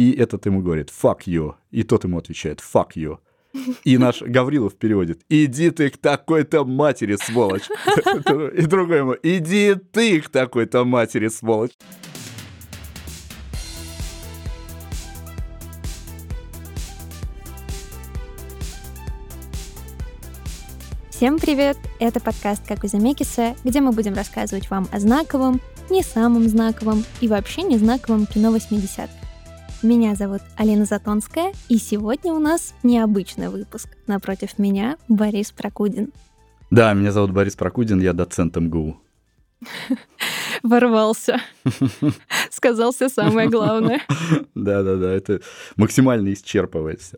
И этот ему говорит «fuck you», и тот ему отвечает «fuck you». И наш Гаврилов переводит «Иди ты к такой-то матери, сволочь!» И другой ему «Иди ты к такой-то матери, сволочь!» Всем привет! Это подкаст «Как у Замекиса», где мы будем рассказывать вам о знаковом, не самом знаковом и вообще не знаковом кино 80 Меня зовут Алина Затонская, и сегодня у нас необычный выпуск. Напротив меня Борис Прокудин. Да, меня зовут Борис Прокудин, я доцент МГУ. Ворвался. Сказал все самое главное. Да-да-да, это максимально исчерпывает все.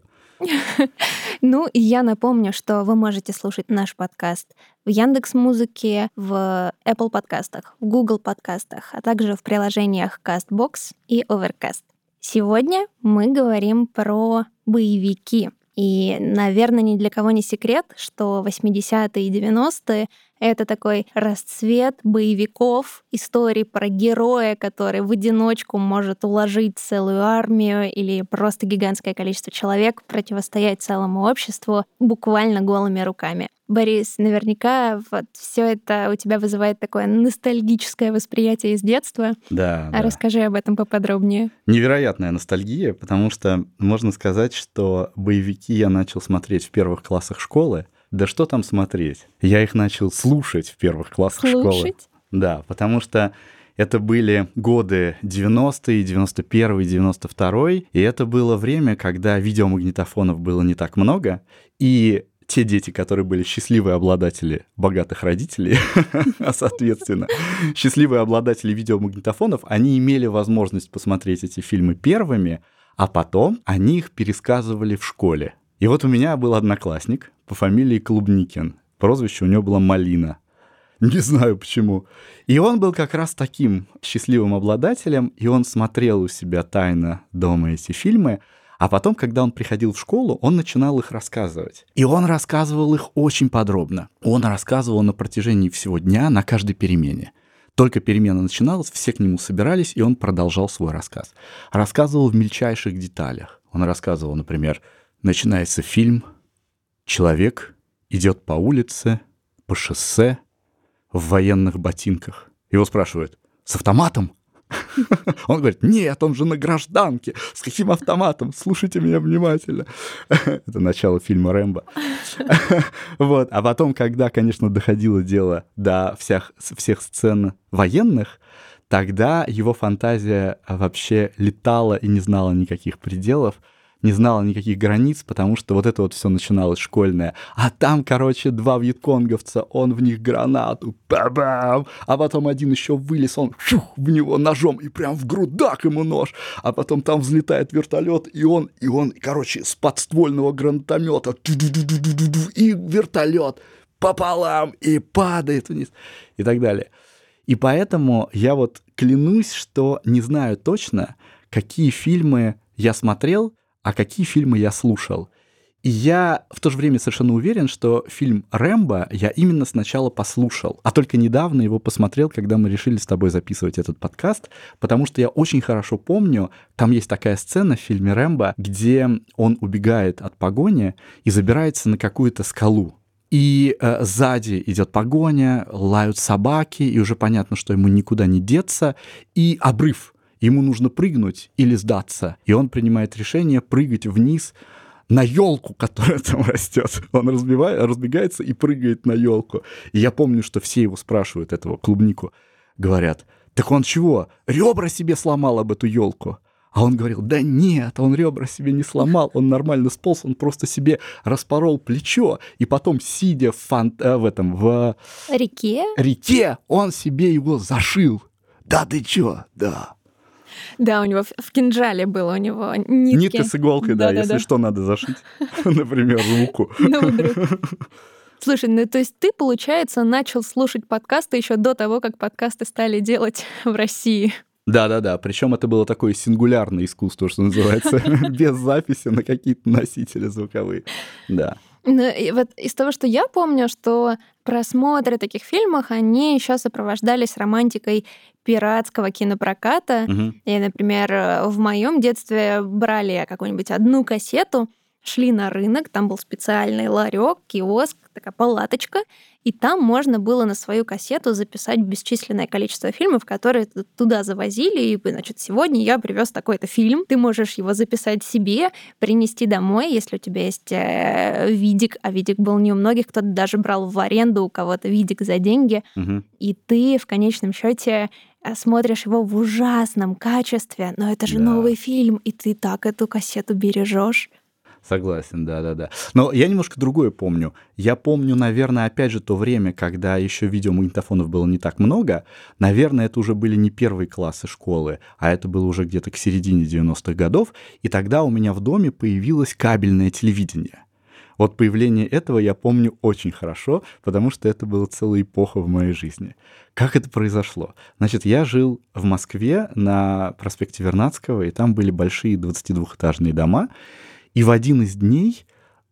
Ну, и я напомню, что вы можете слушать наш подкаст в Яндекс Музыке, в Apple подкастах, в Google подкастах, а также в приложениях CastBox и Overcast. Сегодня мы говорим про боевики. И, наверное, ни для кого не секрет, что 80-е и 90-е это такой расцвет боевиков, истории про героя, который в одиночку может уложить целую армию или просто гигантское количество человек, противостоять целому обществу буквально голыми руками. Борис, наверняка вот все это у тебя вызывает такое ностальгическое восприятие из детства. Да. А да. расскажи об этом поподробнее. Невероятная ностальгия, потому что можно сказать, что боевики я начал смотреть в первых классах школы, да что там смотреть? Я их начал слушать в первых классах слушать? школы. Да, потому что это были годы 90-е, 91-й, 92-й, и это было время, когда видеомагнитофонов было не так много, и те дети, которые были счастливые обладатели богатых родителей, а соответственно, счастливые обладатели видеомагнитофонов, они имели возможность посмотреть эти фильмы первыми, а потом они их пересказывали в школе. И вот у меня был одноклассник по фамилии Клубникин. Прозвище у него было Малина. Не знаю почему. И он был как раз таким счастливым обладателем, и он смотрел у себя тайно дома эти фильмы, а потом, когда он приходил в школу, он начинал их рассказывать. И он рассказывал их очень подробно. Он рассказывал на протяжении всего дня, на каждой перемене. Только перемена начиналась, все к нему собирались, и он продолжал свой рассказ. Рассказывал в мельчайших деталях. Он рассказывал, например, Начинается фильм. Человек идет по улице, по шоссе, в военных ботинках. Его спрашивают, с автоматом? Он говорит, нет, он же на гражданке. С каким автоматом? Слушайте меня внимательно. Это начало фильма «Рэмбо». Вот. А потом, когда, конечно, доходило дело до всех, всех сцен военных, тогда его фантазия вообще летала и не знала никаких пределов не знала никаких границ, потому что вот это вот все начиналось школьное. А там, короче, два вьетконговца, он в них гранату, ба-бам, а потом один еще вылез, он шух, в него ножом и прям в грудак ему нож, а потом там взлетает вертолет, и он, и он, короче, с подствольного гранатомета и вертолет пополам и падает вниз и так далее. И поэтому я вот клянусь, что не знаю точно, какие фильмы я смотрел, а какие фильмы я слушал. И я в то же время совершенно уверен, что фильм «Рэмбо» я именно сначала послушал, а только недавно его посмотрел, когда мы решили с тобой записывать этот подкаст, потому что я очень хорошо помню, там есть такая сцена в фильме «Рэмбо», где он убегает от погони и забирается на какую-то скалу. И э, сзади идет погоня, лают собаки, и уже понятно, что ему никуда не деться, и обрыв — ему нужно прыгнуть или сдаться. И он принимает решение прыгать вниз на елку, которая там растет. Он разбивает, разбегается и прыгает на елку. И я помню, что все его спрашивают, этого клубнику, говорят, так он чего, ребра себе сломал об эту елку? А он говорил, да нет, он ребра себе не сломал, он нормально сполз, он просто себе распорол плечо, и потом, сидя в, фан... э, в этом, в... Реке? Реке, он себе его зашил. Да ты чё, да. Да, у него в кинжале было у него нитки. Нитка с иголкой, да, да если да. что, надо зашить. Например, руку. Ну, вдруг. Слушай, ну то есть ты, получается, начал слушать подкасты еще до того, как подкасты стали делать в России. Да-да-да, причем это было такое сингулярное искусство, что называется, без записи на какие-то носители звуковые. Да. Ну, и вот из того, что я помню, что просмотры таких фильмов, они еще сопровождались романтикой пиратского кинопроката. Мгм. И, например, в моем детстве брали какую-нибудь одну кассету, шли на рынок, там был специальный ларек, киоск, такая палаточка, и там можно было на свою кассету записать бесчисленное количество фильмов, которые туда завозили, и, значит, сегодня я привез такой-то фильм, ты можешь его записать себе, принести домой, если у тебя есть э, видик, а видик был не у многих, кто-то даже брал в аренду у кого-то видик за деньги, Мгм. и ты в конечном счете э, смотришь его в ужасном качестве, но это же Да. новый фильм, и ты так эту кассету бережешь. Согласен, да-да-да. Но я немножко другое помню. Я помню, наверное, опять же то время, когда еще видеомагнитофонов было не так много. Наверное, это уже были не первые классы школы, а это было уже где-то к середине 90-х годов. И тогда у меня в доме появилось кабельное телевидение. Вот появление этого я помню очень хорошо, потому что это была целая эпоха в моей жизни. Как это произошло? Значит, я жил в Москве на проспекте Вернадского, и там были большие 22-этажные дома, и в один из дней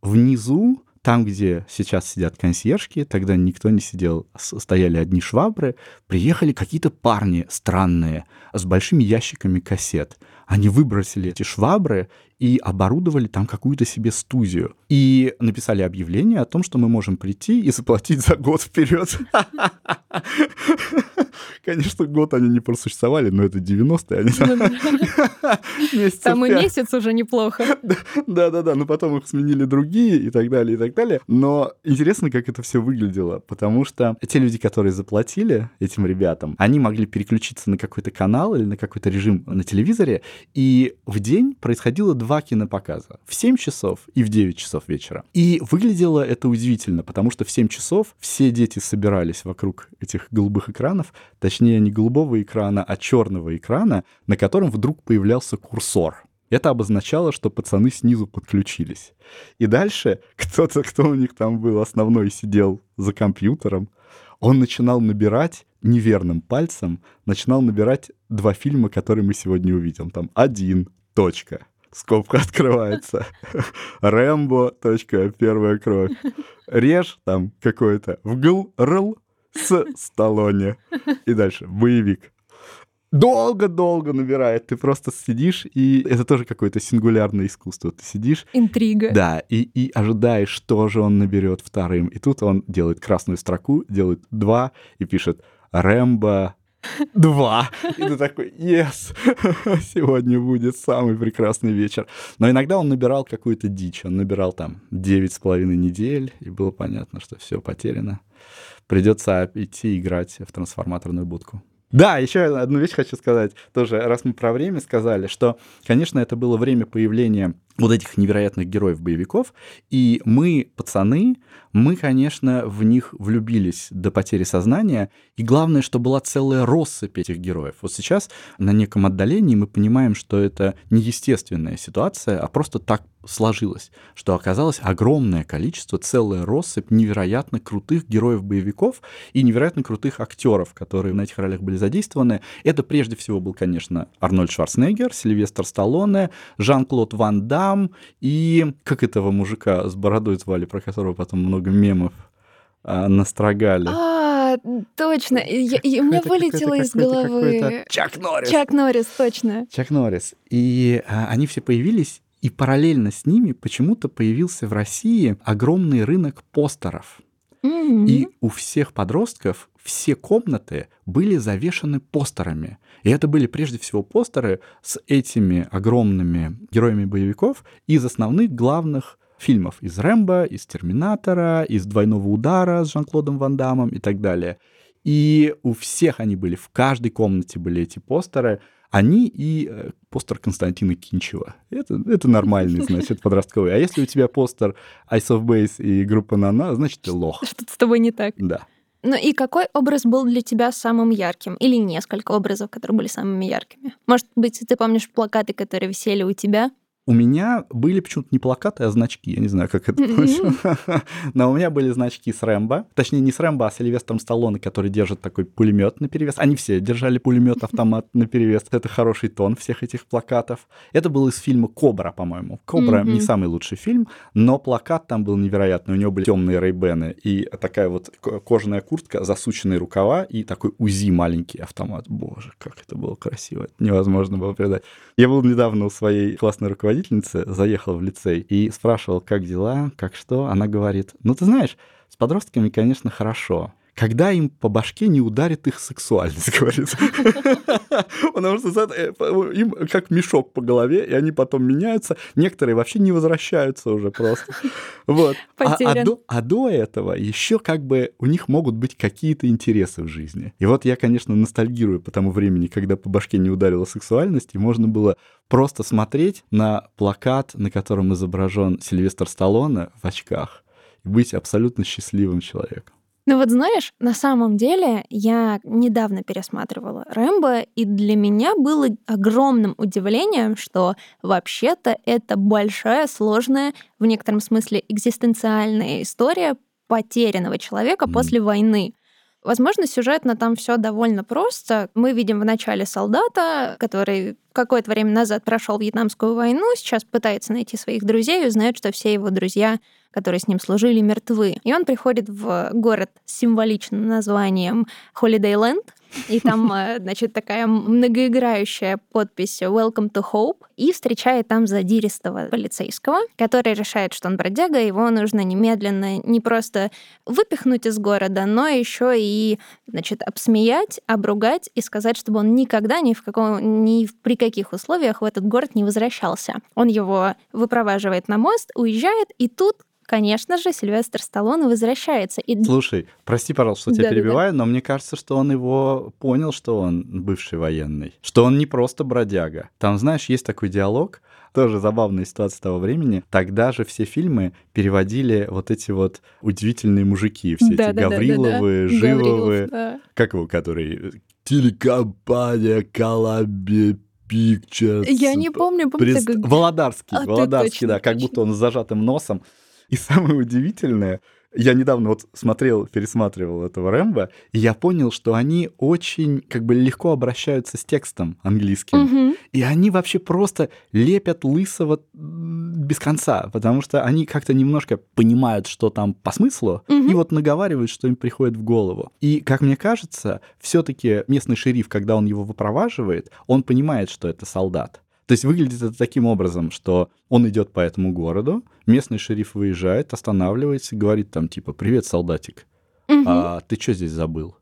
внизу, там, где сейчас сидят консьержки, тогда никто не сидел, стояли одни швабры, приехали какие-то парни странные с большими ящиками кассет. Они выбросили эти швабры и оборудовали там какую-то себе студию. И написали объявление о том, что мы можем прийти и заплатить за год вперед. Конечно, год они не просуществовали, но это 90-е. Они там Там и месяц уже неплохо. Да-да-да, но потом их сменили другие и так далее, и так далее. Но интересно, как это все выглядело, потому что те люди, которые заплатили этим ребятам, они могли переключиться на какой-то канал или на какой-то режим на телевизоре, и в день происходило два кинопоказа. В 7 часов и в 9 часов вечера. И выглядело это удивительно, потому что в 7 часов все дети собирались вокруг этих голубых экранов, точнее не голубого экрана, а черного экрана, на котором вдруг появлялся курсор. Это обозначало, что пацаны снизу подключились. И дальше кто-то, кто у них там был основной, сидел за компьютером, он начинал набирать неверным пальцем, начинал набирать два фильма, которые мы сегодня увидим. Там один, точка, скобка открывается. Рэмбо, точка, первая кровь. Режь там какой-то. Вгл, рл, с Сталлоне. И дальше. Боевик. Долго-долго набирает. Ты просто сидишь, и это тоже какое-то сингулярное искусство. Ты сидишь, Интрига. да, и, и ожидаешь, что же он наберет вторым. И тут он делает красную строку, делает два и пишет «Рэмбо 2». И ты такой «Yes! Сегодня будет самый прекрасный вечер». Но иногда он набирал какую-то дичь. Он набирал там девять с половиной недель, и было понятно, что все потеряно. Придется идти играть в трансформаторную будку. Да, еще одну вещь хочу сказать. Тоже, раз мы про время сказали, что, конечно, это было время появления вот этих невероятных героев-боевиков, и мы, пацаны, мы, конечно, в них влюбились до потери сознания, и главное, что была целая россыпь этих героев. Вот сейчас на неком отдалении мы понимаем, что это не естественная ситуация, а просто так сложилось, что оказалось огромное количество, целая россыпь невероятно крутых героев-боевиков и невероятно крутых актеров, которые на этих ролях были задействованы. Это прежде всего был, конечно, Арнольд Шварценеггер, Сильвестр Сталлоне, Жан-Клод Ван Дам и как этого мужика с бородой звали, про которого потом много мемов а, настрогали. А, точно. Я- и у меня вылетело из головы. Чак Норрис. Чак Норрис, точно. Чак Норрис. И а, они все появились, и параллельно с ними почему-то появился в России огромный рынок постеров. М. И у всех подростков все комнаты были завешаны постерами. И это были прежде всего постеры с этими огромными героями боевиков из основных главных фильмов. Из «Рэмбо», из «Терминатора», из «Двойного удара» с Жан-Клодом Ван Дамом и так далее. И у всех они были, в каждой комнате были эти постеры. Они и э, постер Константина Кинчева. Это, это нормальный, значит, подростковый. А если у тебя постер Ice of Base и группа Нана, значит, ты лох. Что-то с тобой не так. Да. Ну и какой образ был для тебя самым ярким? Или несколько образов, которые были самыми яркими? Может быть, ты помнишь плакаты, которые висели у тебя? У меня были почему-то не плакаты, а значки. Я не знаю, как это получилось. Но у меня были значки с Рэмбо. Точнее, не с Рэмбо, а с Сильвестром Сталлоне, который держит такой пулемет на перевес. Они все держали пулемет, автомат на перевес. Это хороший тон всех этих плакатов. Это был из фильма «Кобра», по-моему. «Кобра» не самый лучший фильм, но плакат там был невероятный. У него были темные рейбены и такая вот кожаная куртка, засученные рукава и такой УЗИ маленький автомат. Боже, как это было красиво. Это невозможно было передать. Я был недавно у своей классной руководительницы, заехал в лицей и спрашивал, как дела, как что. Она говорит, ну ты знаешь, с подростками, конечно, хорошо когда им по башке не ударит их сексуальность, говорится. Потому что э, им как мешок по голове, и они потом меняются. Некоторые вообще не возвращаются уже просто. Вот. А, а, до, а до этого еще как бы у них могут быть какие-то интересы в жизни. И вот я, конечно, ностальгирую по тому времени, когда по башке не ударила сексуальность, и можно было просто смотреть на плакат, на котором изображен Сильвестр Сталлоне в очках, и быть абсолютно счастливым человеком. Ну вот знаешь, на самом деле я недавно пересматривала Рэмбо, и для меня было огромным удивлением, что вообще-то это большая, сложная, в некотором смысле экзистенциальная история потерянного человека mm. после войны. Возможно, сюжетно там все довольно просто. Мы видим в начале солдата, который какое-то время назад прошел Вьетнамскую войну, сейчас пытается найти своих друзей и узнает, что все его друзья которые с ним служили, мертвы. И он приходит в город с символичным названием Holiday Land, и там, э, значит, такая многоиграющая подпись «Welcome to Hope», и встречает там задиристого полицейского, который решает, что он бродяга, его нужно немедленно не просто выпихнуть из города, но еще и, значит, обсмеять, обругать и сказать, чтобы он никогда ни в каком, ни при каких условиях в этот город не возвращался. Он его выпроваживает на мост, уезжает, и тут конечно же, Сильвестр Сталлоне возвращается. И... Слушай, прости, пожалуйста, что тебя да, перебиваю, да, да. но мне кажется, что он его понял, что он бывший военный, что он не просто бродяга. Там, знаешь, есть такой диалог, тоже забавная ситуация того времени. Тогда же все фильмы переводили вот эти вот удивительные мужики, все да, эти да, Гавриловы, да, да, да. Живовы, Гаврилов, да. как его, который телекомпания Калаби Pictures. Я не помню, помню. Пред... Как... Володарский, а, Володарский, точно, да, как будто он с зажатым носом. И самое удивительное, я недавно вот смотрел, пересматривал этого Рэмбо, и я понял, что они очень как бы легко обращаются с текстом английским. Угу. И они вообще просто лепят лысого без конца, потому что они как-то немножко понимают, что там по смыслу, угу. и вот наговаривают, что им приходит в голову. И, как мне кажется, все-таки местный шериф, когда он его выпроваживает, он понимает, что это солдат. То есть выглядит это таким образом, что он идет по этому городу, местный шериф выезжает, останавливается, говорит там типа «Привет, солдатик, угу. а ты что здесь забыл?»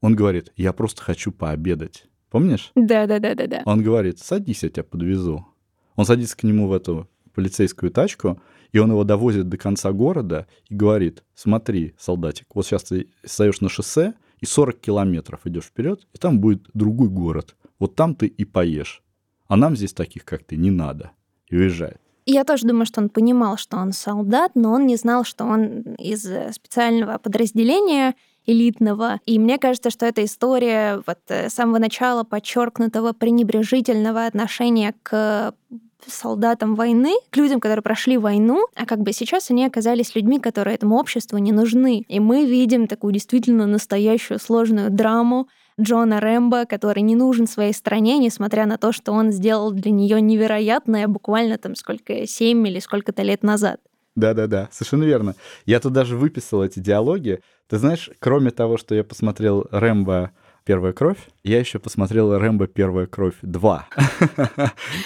Он говорит «Я просто хочу пообедать». Помнишь? Да-да-да-да-да. Он говорит «Садись, я тебя подвезу». Он садится к нему в эту полицейскую тачку, и он его довозит до конца города и говорит, смотри, солдатик, вот сейчас ты стоишь на шоссе, и 40 километров идешь вперед, и там будет другой город. Вот там ты и поешь. А нам здесь таких, как ты, не надо. И уезжает. Я тоже думаю, что он понимал, что он солдат, но он не знал, что он из специального подразделения элитного. И мне кажется, что эта история вот э, с самого начала подчеркнутого пренебрежительного отношения к солдатам войны, к людям, которые прошли войну, а как бы сейчас они оказались людьми, которые этому обществу не нужны. И мы видим такую действительно настоящую сложную драму Джона Рэмбо, который не нужен своей стране, несмотря на то, что он сделал для нее невероятное буквально там сколько, семь или сколько-то лет назад. Да-да-да, совершенно верно. Я тут даже выписал эти диалоги. Ты знаешь, кроме того, что я посмотрел Рэмбо «Первая кровь», я еще посмотрел «Рэмбо. Первая кровь 2».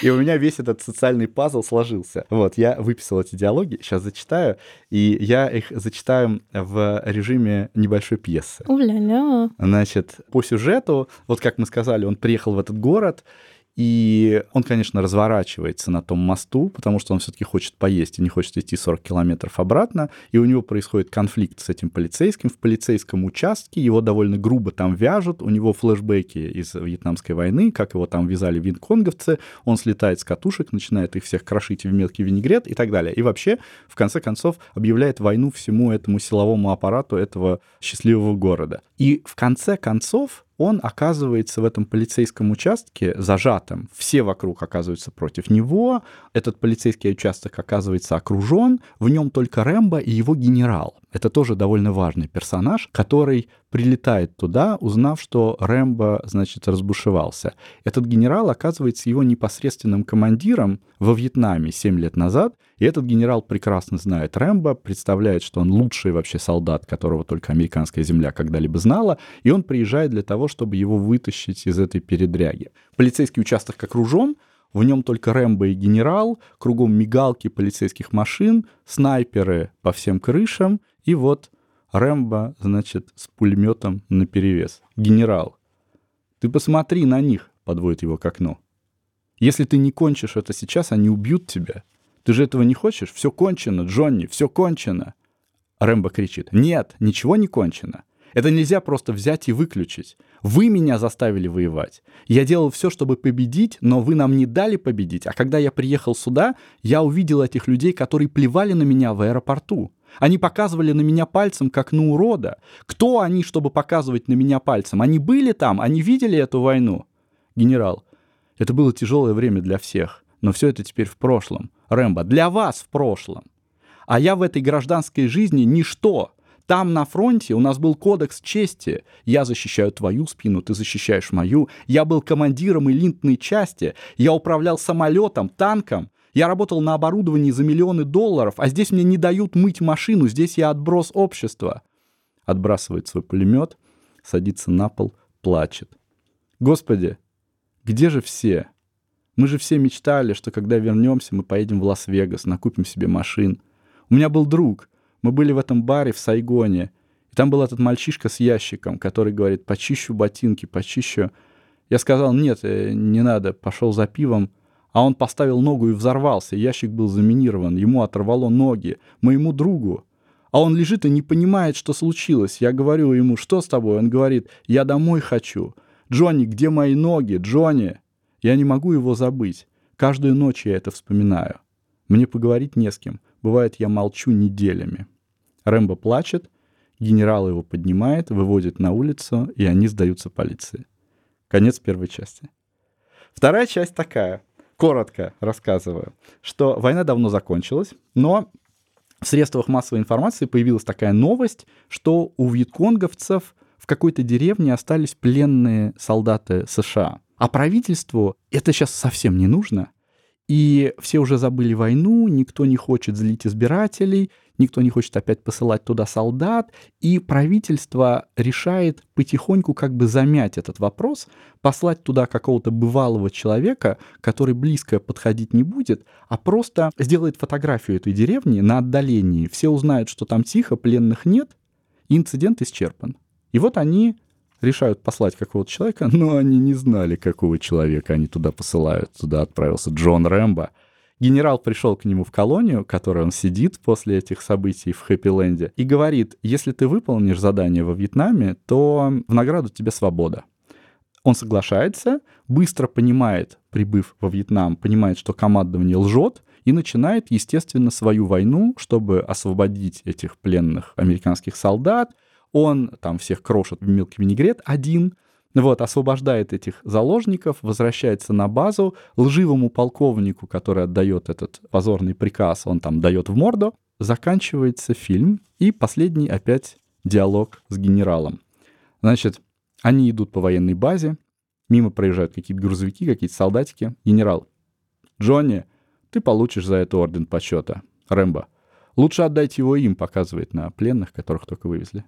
И у меня весь этот социальный пазл сложился. Вот, я выписал эти диалоги, сейчас зачитаю, и я их зачитаю в режиме небольшой пьесы. Значит, по сюжету, вот как мы сказали, он приехал в этот город, и он, конечно, разворачивается на том мосту, потому что он все-таки хочет поесть и не хочет идти 40 километров обратно. И у него происходит конфликт с этим полицейским в полицейском участке. Его довольно грубо там вяжут. У него флешбеки из Вьетнамской войны, как его там вязали винконговцы. Он слетает с катушек, начинает их всех крошить в мелкий винегрет и так далее. И вообще, в конце концов, объявляет войну всему этому силовому аппарату этого счастливого города. И в конце концов он оказывается в этом полицейском участке зажатым. Все вокруг оказываются против него. Этот полицейский участок оказывается окружен. В нем только Рэмбо и его генерал. Это тоже довольно важный персонаж, который прилетает туда, узнав, что Рэмбо, значит, разбушевался. Этот генерал оказывается его непосредственным командиром во Вьетнаме 7 лет назад, и этот генерал прекрасно знает Рэмбо, представляет, что он лучший вообще солдат, которого только американская земля когда-либо знала, и он приезжает для того, чтобы его вытащить из этой передряги. Полицейский участок окружен, в нем только Рэмбо и генерал, кругом мигалки полицейских машин, снайперы по всем крышам, и вот Рэмбо, значит, с пулеметом наперевес. Генерал, ты посмотри на них, подводит его к окну. Если ты не кончишь это сейчас, они убьют тебя. Ты же этого не хочешь? Все кончено, Джонни, все кончено. Рэмбо кричит. Нет, ничего не кончено. Это нельзя просто взять и выключить. Вы меня заставили воевать. Я делал все, чтобы победить, но вы нам не дали победить. А когда я приехал сюда, я увидел этих людей, которые плевали на меня в аэропорту. Они показывали на меня пальцем, как на урода. Кто они, чтобы показывать на меня пальцем? Они были там, они видели эту войну. Генерал, это было тяжелое время для всех, но все это теперь в прошлом. Рэмбо, для вас в прошлом. А я в этой гражданской жизни ничто. Там на фронте у нас был кодекс чести. Я защищаю твою спину, ты защищаешь мою. Я был командиром элитной части. Я управлял самолетом, танком. Я работал на оборудовании за миллионы долларов, а здесь мне не дают мыть машину, здесь я отброс общества. Отбрасывает свой пулемет, садится на пол, плачет. Господи, где же все? Мы же все мечтали, что когда вернемся, мы поедем в Лас-Вегас, накупим себе машин. У меня был друг, мы были в этом баре в Сайгоне, и там был этот мальчишка с ящиком, который говорит, почищу ботинки, почищу. Я сказал, нет, э, не надо, пошел за пивом, а он поставил ногу и взорвался, ящик был заминирован, ему оторвало ноги, моему другу. А он лежит и не понимает, что случилось. Я говорю ему, что с тобой? Он говорит, я домой хочу. Джонни, где мои ноги? Джонни! Я не могу его забыть. Каждую ночь я это вспоминаю. Мне поговорить не с кем. Бывает, я молчу неделями. Рэмбо плачет, генерал его поднимает, выводит на улицу, и они сдаются полиции. Конец первой части. Вторая часть такая, коротко рассказываю, что война давно закончилась, но в средствах массовой информации появилась такая новость, что у вьетконговцев в какой-то деревне остались пленные солдаты США. А правительству это сейчас совсем не нужно. И все уже забыли войну, никто не хочет злить избирателей, никто не хочет опять посылать туда солдат, и правительство решает потихоньку как бы замять этот вопрос, послать туда какого-то бывалого человека, который близко подходить не будет, а просто сделает фотографию этой деревни на отдалении. Все узнают, что там тихо, пленных нет, и инцидент исчерпан. И вот они решают послать какого-то человека, но они не знали, какого человека они туда посылают. Туда отправился Джон Рэмбо — Генерал пришел к нему в колонию, в которой он сидит после этих событий в Хэппиленде, и говорит, если ты выполнишь задание во Вьетнаме, то в награду тебе свобода. Он соглашается, быстро понимает, прибыв во Вьетнам, понимает, что командование лжет, и начинает, естественно, свою войну, чтобы освободить этих пленных американских солдат. Он там всех крошит в мелкий винегрет один, вот, освобождает этих заложников, возвращается на базу, лживому полковнику, который отдает этот позорный приказ, он там дает в морду, заканчивается фильм, и последний опять диалог с генералом. Значит, они идут по военной базе, мимо проезжают какие-то грузовики, какие-то солдатики. Генерал, Джонни, ты получишь за это орден почета. Рэмбо, лучше отдайте его им, показывает на пленных, которых только вывезли.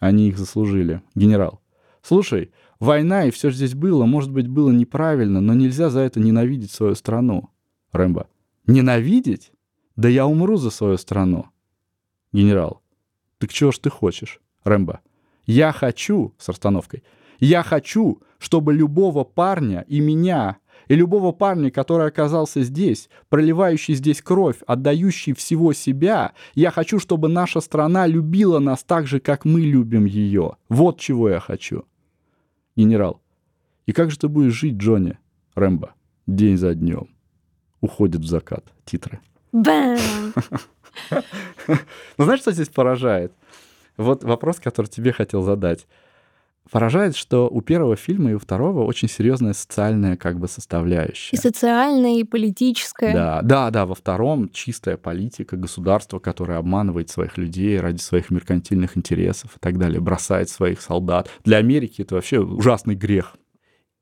Они их заслужили. Генерал, слушай, Война и все здесь было, может быть, было неправильно, но нельзя за это ненавидеть свою страну. Рэмбо. Ненавидеть? Да я умру за свою страну. Генерал. Так чего ж ты хочешь? Рэмбо. Я хочу, с расстановкой, я хочу, чтобы любого парня и меня, и любого парня, который оказался здесь, проливающий здесь кровь, отдающий всего себя, я хочу, чтобы наша страна любила нас так же, как мы любим ее. Вот чего я хочу генерал. И как же ты будешь жить, Джонни? Рэмбо. День за днем. Уходит в закат. Титры. Бэм! Ну, знаешь, что здесь поражает? Вот вопрос, который тебе хотел задать. Поражает, что у первого фильма и у второго очень серьезная социальная как бы составляющая. И социальная, и политическая. Да, да, да, во втором чистая политика, государство, которое обманывает своих людей ради своих меркантильных интересов и так далее, бросает своих солдат. Для Америки это вообще ужасный грех.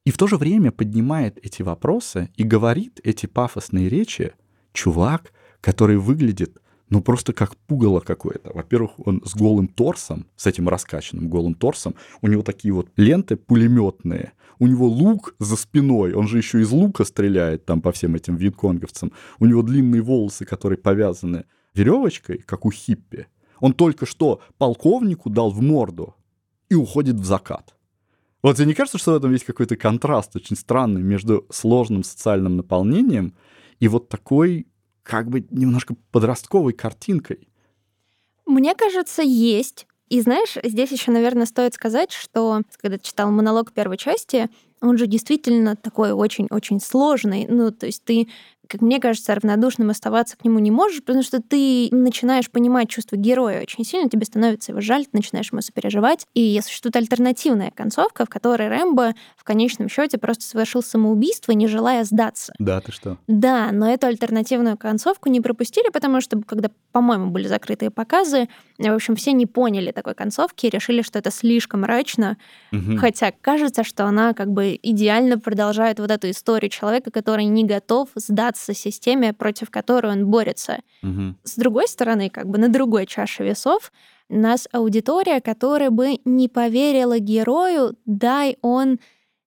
И в то же время поднимает эти вопросы и говорит эти пафосные речи чувак, который выглядит ну просто как пугало какое-то. Во-первых, он с голым торсом, с этим раскачанным голым торсом, у него такие вот ленты пулеметные, у него лук за спиной, он же еще из лука стреляет там по всем этим вьетконговцам, у него длинные волосы, которые повязаны веревочкой, как у хиппи. Он только что полковнику дал в морду и уходит в закат. Вот тебе не кажется, что в этом есть какой-то контраст очень странный между сложным социальным наполнением и вот такой как бы немножко подростковой картинкой. Мне кажется, есть. И знаешь, здесь еще, наверное, стоит сказать, что когда ты читал монолог первой части, он же действительно такой очень-очень сложный. Ну, то есть ты как мне кажется, равнодушным оставаться к нему не можешь, потому что ты начинаешь понимать чувство героя очень сильно, тебе становится его жаль, ты начинаешь ему сопереживать. И существует альтернативная концовка, в которой Рэмбо в конечном счете просто совершил самоубийство, не желая сдаться. Да, ты что? Да, но эту альтернативную концовку не пропустили, потому что, когда, по-моему, были закрытые показы, в общем, все не поняли такой концовки и решили, что это слишком мрачно, угу. хотя кажется, что она как бы идеально продолжает вот эту историю человека, который не готов сдаться поддаться системе, против которой он борется. Угу. С другой стороны, как бы на другой чаше весов, у нас аудитория, которая бы не поверила герою, дай он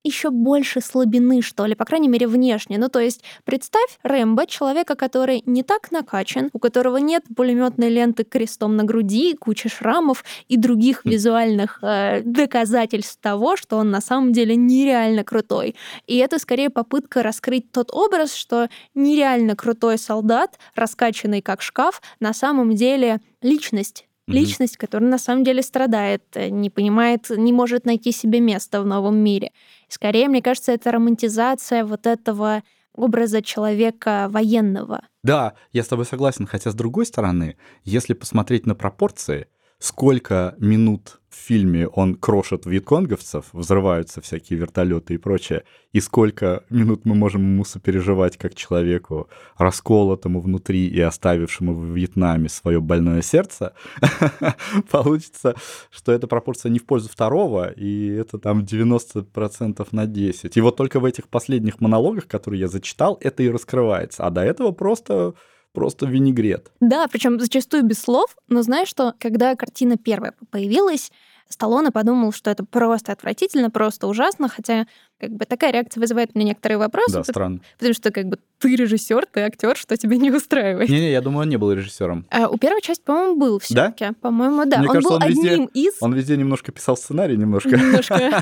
еще больше слабины, что ли, по крайней мере, внешне. Ну, то есть, представь Рэмбо, человека, который не так накачан, у которого нет пулеметной ленты крестом на груди, кучи шрамов и других хм. визуальных э, доказательств того, что он на самом деле нереально крутой. И это скорее попытка раскрыть тот образ, что нереально крутой солдат, раскачанный как шкаф, на самом деле личность личность, которая на самом деле страдает, э, не понимает, не может найти себе место в новом мире. Скорее, мне кажется, это романтизация вот этого образа человека военного. Да, я с тобой согласен, хотя с другой стороны, если посмотреть на пропорции, сколько минут в фильме он крошит вьетконговцев, взрываются всякие вертолеты и прочее, и сколько минут мы можем ему сопереживать как человеку, расколотому внутри и оставившему в Вьетнаме свое больное сердце, получится, что эта пропорция не в пользу второго, и это там 90% на 10. И вот только в этих последних монологах, которые я зачитал, это и раскрывается. А до этого просто просто винегрет. Да, причем зачастую без слов, но знаешь, что когда картина первая появилась, Сталлоне подумал, что это просто отвратительно, просто ужасно, хотя как бы такая реакция вызывает мне некоторые вопросы. Да, странно. Потому что как бы ты режиссер, ты актер, что тебя не устраивает. Не-не, я думаю, он не был режиссером. А у первой части, по-моему, был все-таки. Да? По-моему, да. Мне он кажется, был он везде, одним из. Он везде немножко писал сценарий, немножко. Немножко.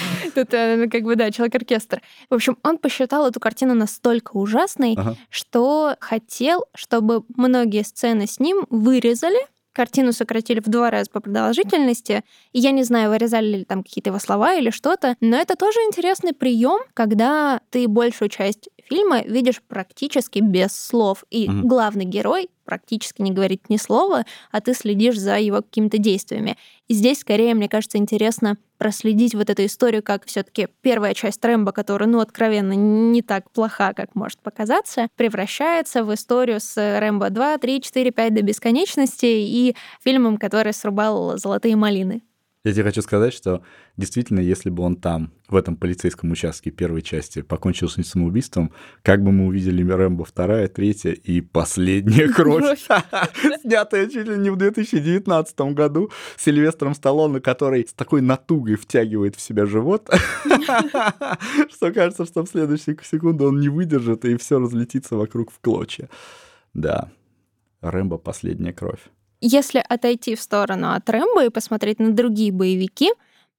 Тут э, как бы, да, человек-оркестр. В общем, он посчитал эту картину настолько ужасной, что хотел, чтобы многие сцены с ним вырезали, Картину сократили в два раза по продолжительности. И я не знаю, вырезали ли там какие-то его слова или что-то, но это тоже интересный прием, когда ты большую часть фильма видишь практически без слов. И угу. главный герой практически не говорит ни слова, а ты следишь за его какими-то действиями. И здесь, скорее, мне кажется, интересно проследить вот эту историю, как все таки первая часть Рэмбо, которая, ну, откровенно, не так плоха, как может показаться, превращается в историю с Рэмбо 2, 3, 4, 5 до бесконечности и фильмом, который срубал «Золотые малины». Я тебе хочу сказать, что действительно, если бы он там, в этом полицейском участке первой части, покончил с самоубийством, как бы мы увидели Рэмбо вторая, третья и последняя кровь, снятая чуть ли не в 2019 году Сильвестром Сталлоне, который с такой натугой втягивает в себя живот, что кажется, что в следующую секунду он не выдержит, и все разлетится вокруг в клочья. Да, Рэмбо «Последняя кровь». Если отойти в сторону от Рэмбо и посмотреть на другие боевики,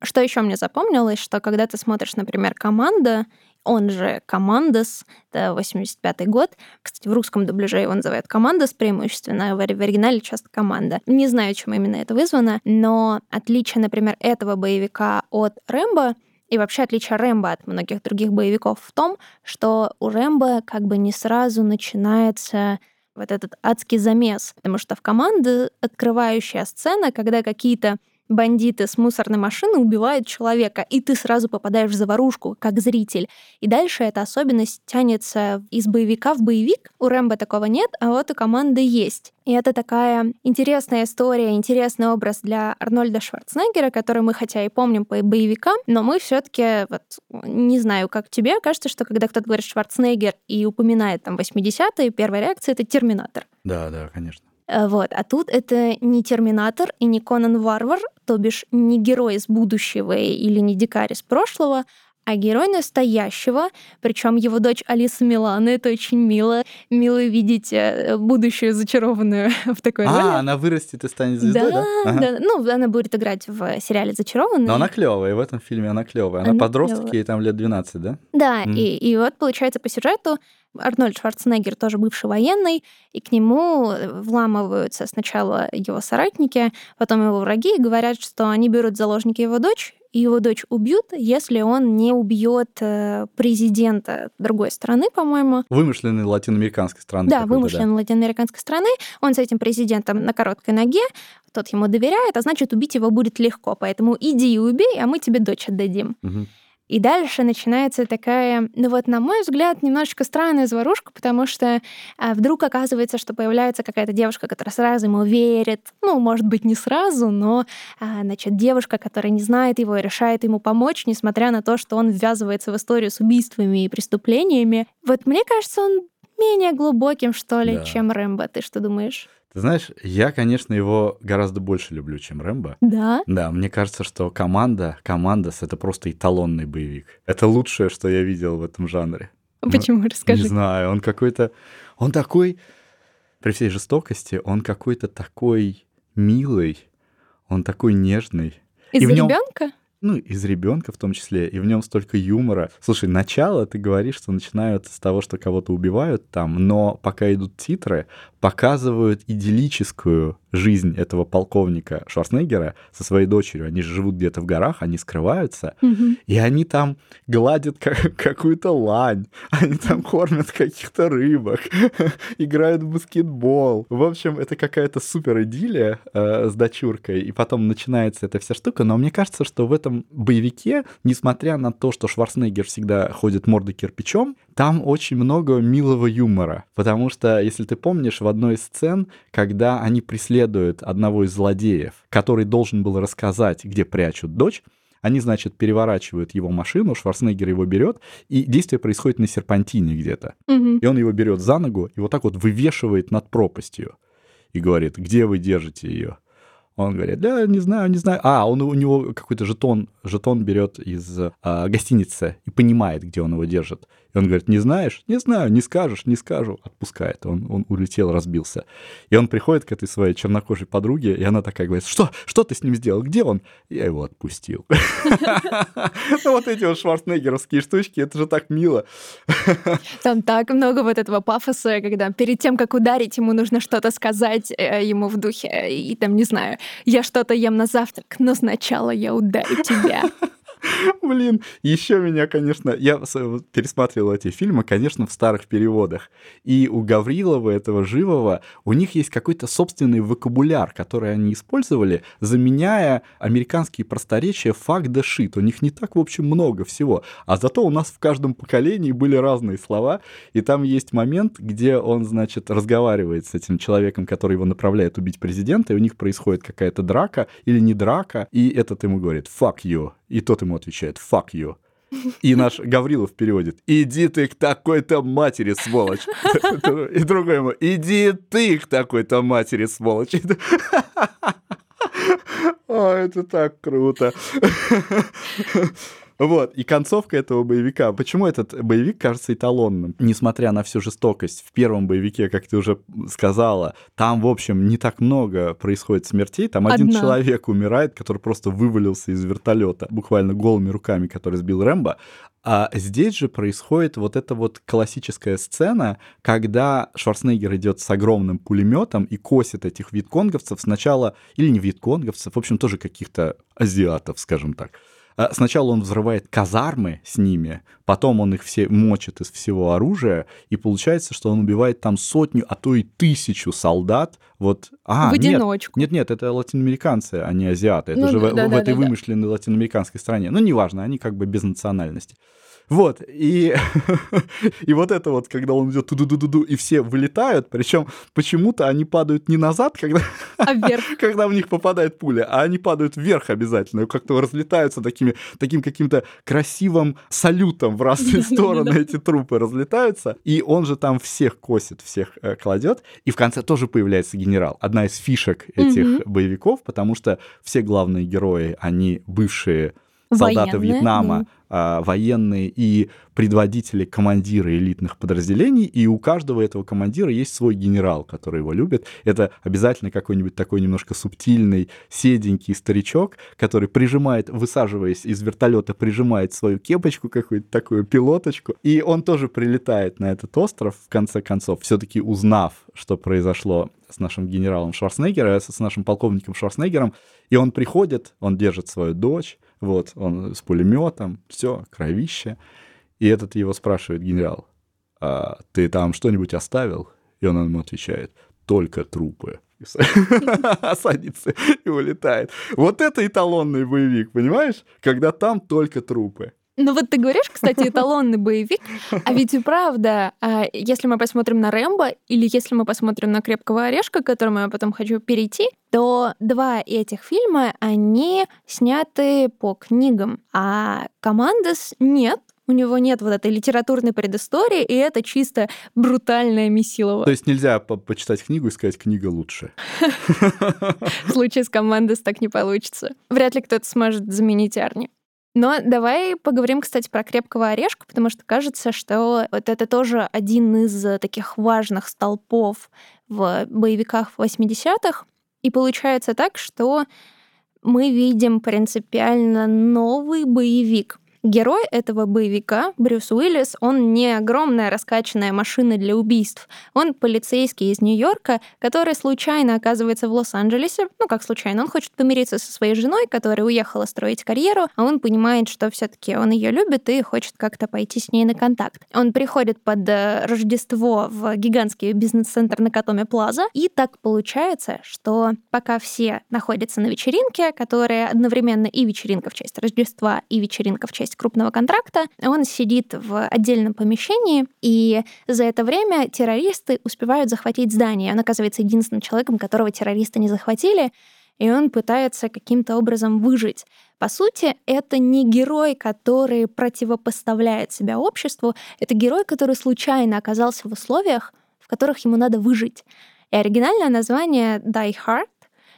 что еще мне запомнилось, что когда ты смотришь, например, «Команда», он же «Командос», это 85-й год. Кстати, в русском дубляже его называют «Командос» преимущественно, в оригинале часто «Команда». Не знаю, чем именно это вызвано, но отличие, например, этого боевика от «Рэмбо» И вообще отличие Рэмбо от многих других боевиков в том, что у Рэмбо как бы не сразу начинается вот этот адский замес, потому что в команде открывающая сцена, когда какие-то бандиты с мусорной машины убивают человека, и ты сразу попадаешь в заварушку, как зритель. И дальше эта особенность тянется из боевика в боевик. У Рэмбо такого нет, а вот у команды есть. И это такая интересная история, интересный образ для Арнольда Шварценеггера, который мы хотя и помним по боевикам, но мы все таки вот, не знаю, как тебе, кажется, что когда кто-то говорит Шварценеггер и упоминает там 80-е, первая реакция — это «Терминатор». Да, да, конечно. Э, вот. А тут это не Терминатор и не Конан Варвар, то бишь не герой из будущего или не дикарь из прошлого, а герой настоящего, причем его дочь Алиса Милана, это очень мило. Мило видеть э, будущую зачарованную в такой а, роли. А, она вырастет и станет звездой, да? Да, ага. да. Ну, она будет играть в сериале «Зачарованная». Но она клевая, в этом фильме она клевая. Она, она подросток, клёвая. ей там лет 12, да? Да, mm. и, и вот, получается, по сюжету Арнольд Шварценеггер тоже бывший военный, и к нему вламываются сначала его соратники, потом его враги, и говорят, что они берут заложники его дочь, и его дочь убьют, если он не убьет э, президента другой страны, по-моему. Вымышленной латиноамериканской страны. Да, вымышленной да. латиноамериканской страны. Он с этим президентом на короткой ноге, тот ему доверяет, а значит, убить его будет легко. Поэтому иди и убей, а мы тебе дочь отдадим. Угу. И дальше начинается такая, ну вот, на мой взгляд, немножечко странная заварушка, потому что а, вдруг оказывается, что появляется какая-то девушка, которая сразу ему верит. Ну, может быть, не сразу, но, а, значит, девушка, которая не знает его и решает ему помочь, несмотря на то, что он ввязывается в историю с убийствами и преступлениями. Вот мне кажется, он менее глубоким, что ли, да. чем Рэмбо. Ты что думаешь? Ты знаешь, я, конечно, его гораздо больше люблю, чем Рэмбо. Да? Да, мне кажется, что команда, командас — это просто эталонный боевик. Это лучшее, что я видел в этом жанре. Почему? Ну, Расскажи. Не знаю, он какой-то... Он такой... При всей жестокости, он какой-то такой милый, он такой нежный. Из-за нем... ребенка? Ну, из ребенка в том числе, и в нем столько юмора. Слушай, начало, ты говоришь, что начинают с того, что кого-то убивают там, но пока идут титры, показывают идиллическую жизнь этого полковника Шварценеггера со своей дочерью. Они же живут где-то в горах, они скрываются, mm-hmm. и они там гладят как, какую-то лань, они там кормят каких-то рыбок, играют в баскетбол. В общем, это какая-то супер идиллия э, с дочуркой, и потом начинается эта вся штука. Но мне кажется, что в этом боевике, несмотря на то, что Шварценеггер всегда ходит мордой кирпичом, там очень много милого юмора. Потому что, если ты помнишь, в одной из сцен, когда они преследуют одного из злодеев, который должен был рассказать, где прячут дочь, они, значит, переворачивают его машину, Шварценеггер его берет, и действие происходит на серпантине где-то. Угу. И он его берет за ногу и вот так вот вывешивает над пропастью и говорит, где вы держите ее? Он говорит, да, не знаю, не знаю. А, он у него какой-то жетон, жетон берет из а, гостиницы и понимает, где он его держит. И он говорит, не знаешь? Не знаю, не скажешь, не скажу. Отпускает. Он, он улетел, разбился. И он приходит к этой своей чернокожей подруге, и она такая говорит, что? Что ты с ним сделал? Где он? Я его отпустил. Вот эти вот шварценеггеровские штучки, это же так мило. Там так много вот этого пафоса, когда перед тем, как ударить, ему нужно что-то сказать э, ему в духе, и там, не знаю, я что-то ем на завтрак, но сначала я ударю тебя. Блин, еще меня, конечно, я пересматривал эти фильмы, конечно, в старых переводах. И у Гаврилова, этого живого, у них есть какой-то собственный вокабуляр, который они использовали, заменяя американские просторечия fuck the shit. У них не так, в общем, много всего. А зато у нас в каждом поколении были разные слова, и там есть момент, где он, значит, разговаривает с этим человеком, который его направляет убить президента, и у них происходит какая-то драка или не драка, и этот ему говорит fuck you, и тот ему отвечает «fuck you». И наш Гаврилов переводит «Иди ты к такой-то матери, сволочь!» И другой ему «Иди ты к такой-то матери, сволочь!» О, это так круто. Вот, и концовка этого боевика. Почему этот боевик кажется эталонным? Несмотря на всю жестокость, в первом боевике, как ты уже сказала, там, в общем, не так много происходит смертей. Там Одна. один человек умирает, который просто вывалился из вертолета, буквально голыми руками, который сбил Рэмбо. А здесь же происходит вот эта вот классическая сцена, когда Шварценеггер идет с огромным пулеметом и косит этих витконговцев сначала, или не витконговцев, в общем, тоже каких-то азиатов, скажем так сначала он взрывает казармы с ними, потом он их все мочит из всего оружия, и получается, что он убивает там сотню, а то и тысячу солдат. Вот, а, в одиночку. Нет, нет, нет, это латиноамериканцы, а не азиаты. Это Ну же в, да, в да, этой да, да. вымышленной латиноамериканской стране. Ну, неважно, они как бы без национальности. Вот, и, и вот это вот, когда он идет ту-ду-ду-ду, и все вылетают, причем почему-то они падают не назад, когда, А вверх. когда в них попадает пуля, а они падают вверх обязательно, как-то разлетаются такими, таким каким-то красивым салютом в разные стороны эти трупы разлетаются, и он же там всех косит, всех э, кладет, и в конце тоже появляется генерал. Одна из фишек этих боевиков, потому что все главные герои, они бывшие солдаты Военные, Вьетнама, а, военные и предводители, командиры элитных подразделений, и у каждого этого командира есть свой генерал, который его любит. Это обязательно какой-нибудь такой немножко субтильный, седенький старичок, который прижимает, высаживаясь из вертолета, прижимает свою кепочку какую-то такую пилоточку, и он тоже прилетает на этот остров, в конце концов, все-таки узнав, что произошло с нашим генералом Шварценеггером, с нашим полковником Шварценеггером, и он приходит, он держит свою дочь, вот, он с пулеметом, все, кровище. И этот его спрашивает генерал, а ты там что-нибудь оставил? И он ему отвечает, только трупы. Садится и улетает. Вот это эталонный боевик, понимаешь? Когда там только трупы. Ну вот ты говоришь, кстати, эталонный боевик, а ведь и правда, а, если мы посмотрим на Рэмбо или если мы посмотрим на Крепкого орешка, к которому я потом хочу перейти, то два этих фильма, они сняты по книгам, а Командос нет. У него нет вот этой литературной предыстории, и это чисто брутальное месилово. То есть нельзя по- почитать книгу и сказать, книга лучше. В случае с Командос так не получится. Вряд ли кто-то сможет заменить Арни. Но давай поговорим, кстати, про крепкого орешка, потому что кажется, что вот это тоже один из э, таких важных столпов в боевиках 80-х. И получается так, что мы видим принципиально новый боевик. Герой этого боевика, Брюс Уиллис, он не огромная раскачанная машина для убийств. Он полицейский из Нью-Йорка, который случайно оказывается в Лос-Анджелесе. Ну, как случайно, он хочет помириться со своей женой, которая уехала строить карьеру, а он понимает, что все таки он ее любит и хочет как-то пойти с ней на контакт. Он приходит под э, Рождество в гигантский бизнес-центр на Катоме Плаза, и так получается, что пока все находятся на вечеринке, которая одновременно и вечеринка в честь Рождества, и вечеринка в честь крупного контракта, он сидит в отдельном помещении, и за это время террористы успевают захватить здание. Он оказывается единственным человеком, которого террористы не захватили, и он пытается каким-то образом выжить. По сути, это не герой, который противопоставляет себя обществу, это герой, который случайно оказался в условиях, в которых ему надо выжить. И оригинальное название Die Hard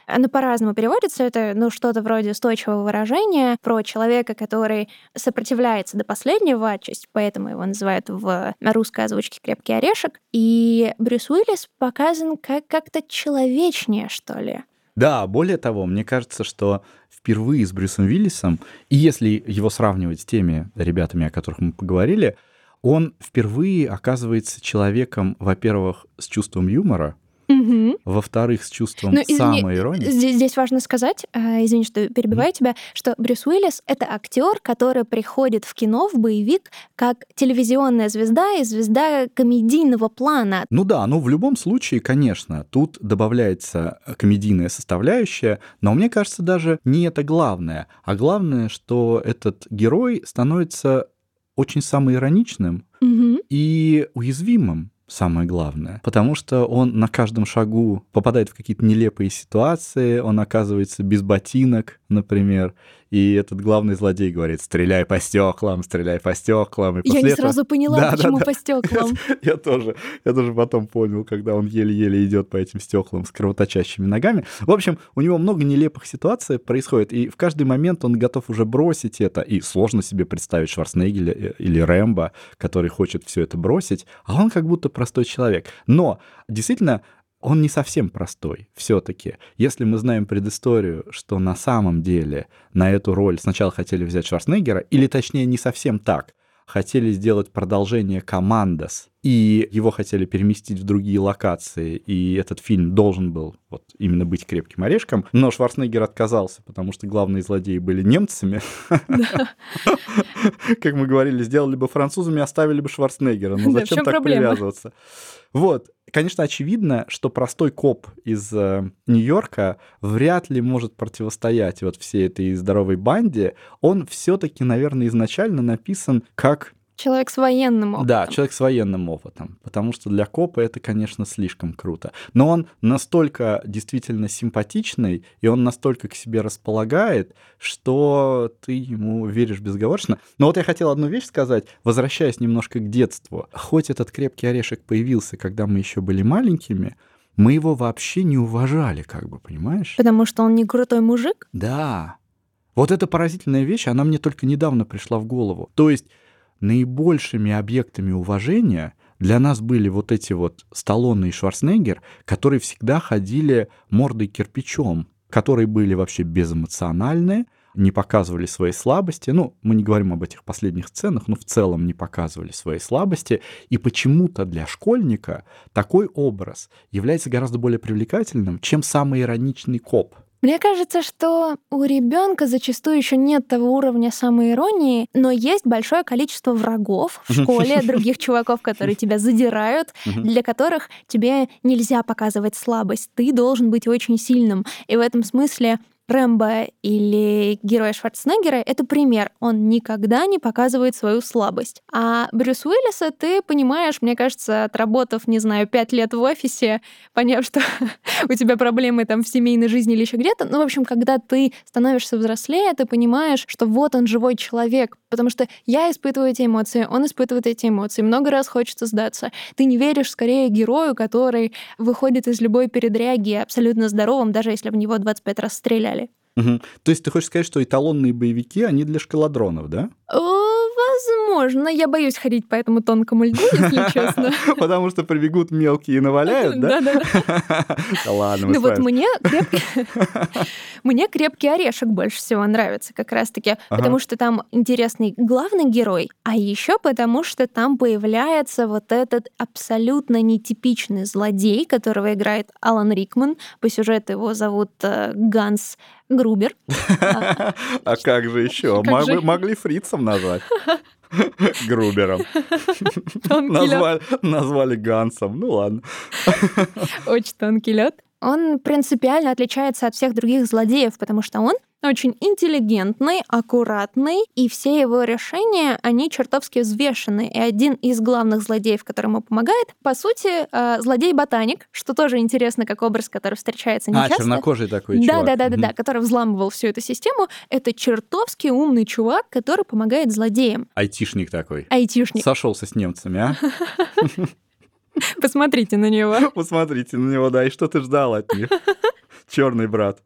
оно по-разному переводится. Это ну, что-то вроде устойчивого выражения про человека, который сопротивляется до последнего, отчасти поэтому его называют в русской озвучке «Крепкий орешек». И Брюс Уиллис показан как как-то человечнее, что ли. Да, более того, мне кажется, что впервые с Брюсом Уиллисом, и если его сравнивать с теми ребятами, о которых мы поговорили, он впервые оказывается человеком, во-первых, с чувством юмора, Мгм. во-вторых, с чувством Ну, извини, самоиронии. Здесь, здесь важно сказать, э, извини, что перебиваю тебя, что Брюс Уиллис — это актер, который приходит в кино, в боевик, как телевизионная звезда и звезда комедийного плана. Ну да, ну в любом случае, конечно, тут добавляется комедийная составляющая, но мне кажется, даже не это главное, а главное, что этот герой становится очень самоироничным Мгм. и уязвимым. Самое главное. Потому что он на каждом шагу попадает в какие-то нелепые ситуации, он оказывается без ботинок, например, и этот главный злодей говорит, стреляй по стеклам, стреляй по стеклам. И Я не этого- сразу поняла, Да, да, почему да. по стеклам. Я тоже, я тоже потом понял, когда он еле-еле идет по этим стеклам с кровоточащими ногами. В общем, у него много нелепых ситуаций происходит, и в каждый момент он готов уже бросить это. И сложно себе представить Шварценеггера э, или Рэмбо, который хочет все это бросить, а он как будто простой человек. Но действительно, он не совсем простой все-таки. Если мы знаем предысторию, что на самом деле на эту роль сначала хотели взять Шварценеггера, или точнее не совсем так, хотели сделать продолжение «Командос», и его хотели переместить в другие локации, и этот фильм должен был вот именно быть «Крепким орешком», но Шварценеггер отказался, потому что главные злодеи были немцами. Как мы говорили, сделали бы французами, оставили бы Шварценеггера. Ну зачем так привязываться? Вот. Конечно, очевидно, что простой коп из э, Нью-Йорка вряд ли может противостоять вот всей этой здоровой банде. Он все-таки, наверное, изначально написан как Человек с военным опытом. Да, человек с военным опытом, потому что для копа это, конечно, слишком круто. Но он настолько действительно симпатичный, и он настолько к себе располагает, что ты ему веришь безговорочно. Но вот я хотел одну вещь сказать, возвращаясь немножко к детству. Хоть этот крепкий орешек появился, когда мы еще были маленькими, мы его вообще не уважали, как бы, понимаешь? Потому что он не крутой мужик? Да. Вот эта поразительная вещь, она мне только недавно пришла в голову. То есть наибольшими объектами уважения для нас были вот эти вот Сталлоне и Шварценеггер, которые всегда ходили мордой кирпичом, которые были вообще безэмоциональные, не показывали свои слабости. Ну, мы не говорим об этих последних сценах, но в целом не показывали свои слабости. И почему-то для школьника такой образ является гораздо более привлекательным, чем самый ироничный коп. Мне кажется, что у ребенка зачастую еще нет того уровня самоиронии, но есть большое количество врагов в школе, других чуваков, которые тебя задирают, для которых тебе нельзя показывать слабость. Ты должен быть очень сильным. И в этом смысле Рэмбо или героя Шварценеггера — это пример. Он никогда не показывает свою слабость. А Брюс Уиллиса ты понимаешь, мне кажется, отработав, не знаю, пять лет в офисе, поняв, что у тебя проблемы там в семейной жизни или еще где-то, ну, в общем, когда ты становишься взрослее, ты понимаешь, что вот он живой человек, потому что я испытываю эти эмоции, он испытывает эти эмоции, много раз хочется сдаться. Ты не веришь скорее герою, который выходит из любой передряги абсолютно здоровым, даже если в него 25 раз стреляли. Угу. То есть ты хочешь сказать, что эталонные боевики, они для шкаладронов, да? Возможно. Я боюсь ходить по этому тонкому льду, если честно. Потому что прибегут мелкие и наваляют, да? Да-да. Ладно, Ну вот мне мне крепкий орешек больше всего нравится как раз-таки, потому что там интересный главный герой, а еще потому что там появляется вот этот абсолютно нетипичный злодей, которого играет Алан Рикман. По сюжету его зовут э, Ганс Грубер. А как же еще? Могли фрицем назвать. Грубером. Назвали, назвали Гансом. Ну ладно. Очень тонкий лед. Он принципиально отличается от всех других злодеев, потому что он очень интеллигентный, аккуратный, и все его решения, они чертовски взвешены. И один из главных злодеев, который ему помогает, по сути, э, злодей-ботаник, что тоже интересно, как образ, который встречается а, нечасто. А, чернокожий такой да, чувак. Да, да, да, да, который взламывал всю эту систему. Это чертовски умный чувак, который помогает злодеям. Айтишник такой. Айтишник. Сошелся с немцами, а? Посмотрите на него. Посмотрите на него, да, и что ты ждал от них? Черный брат.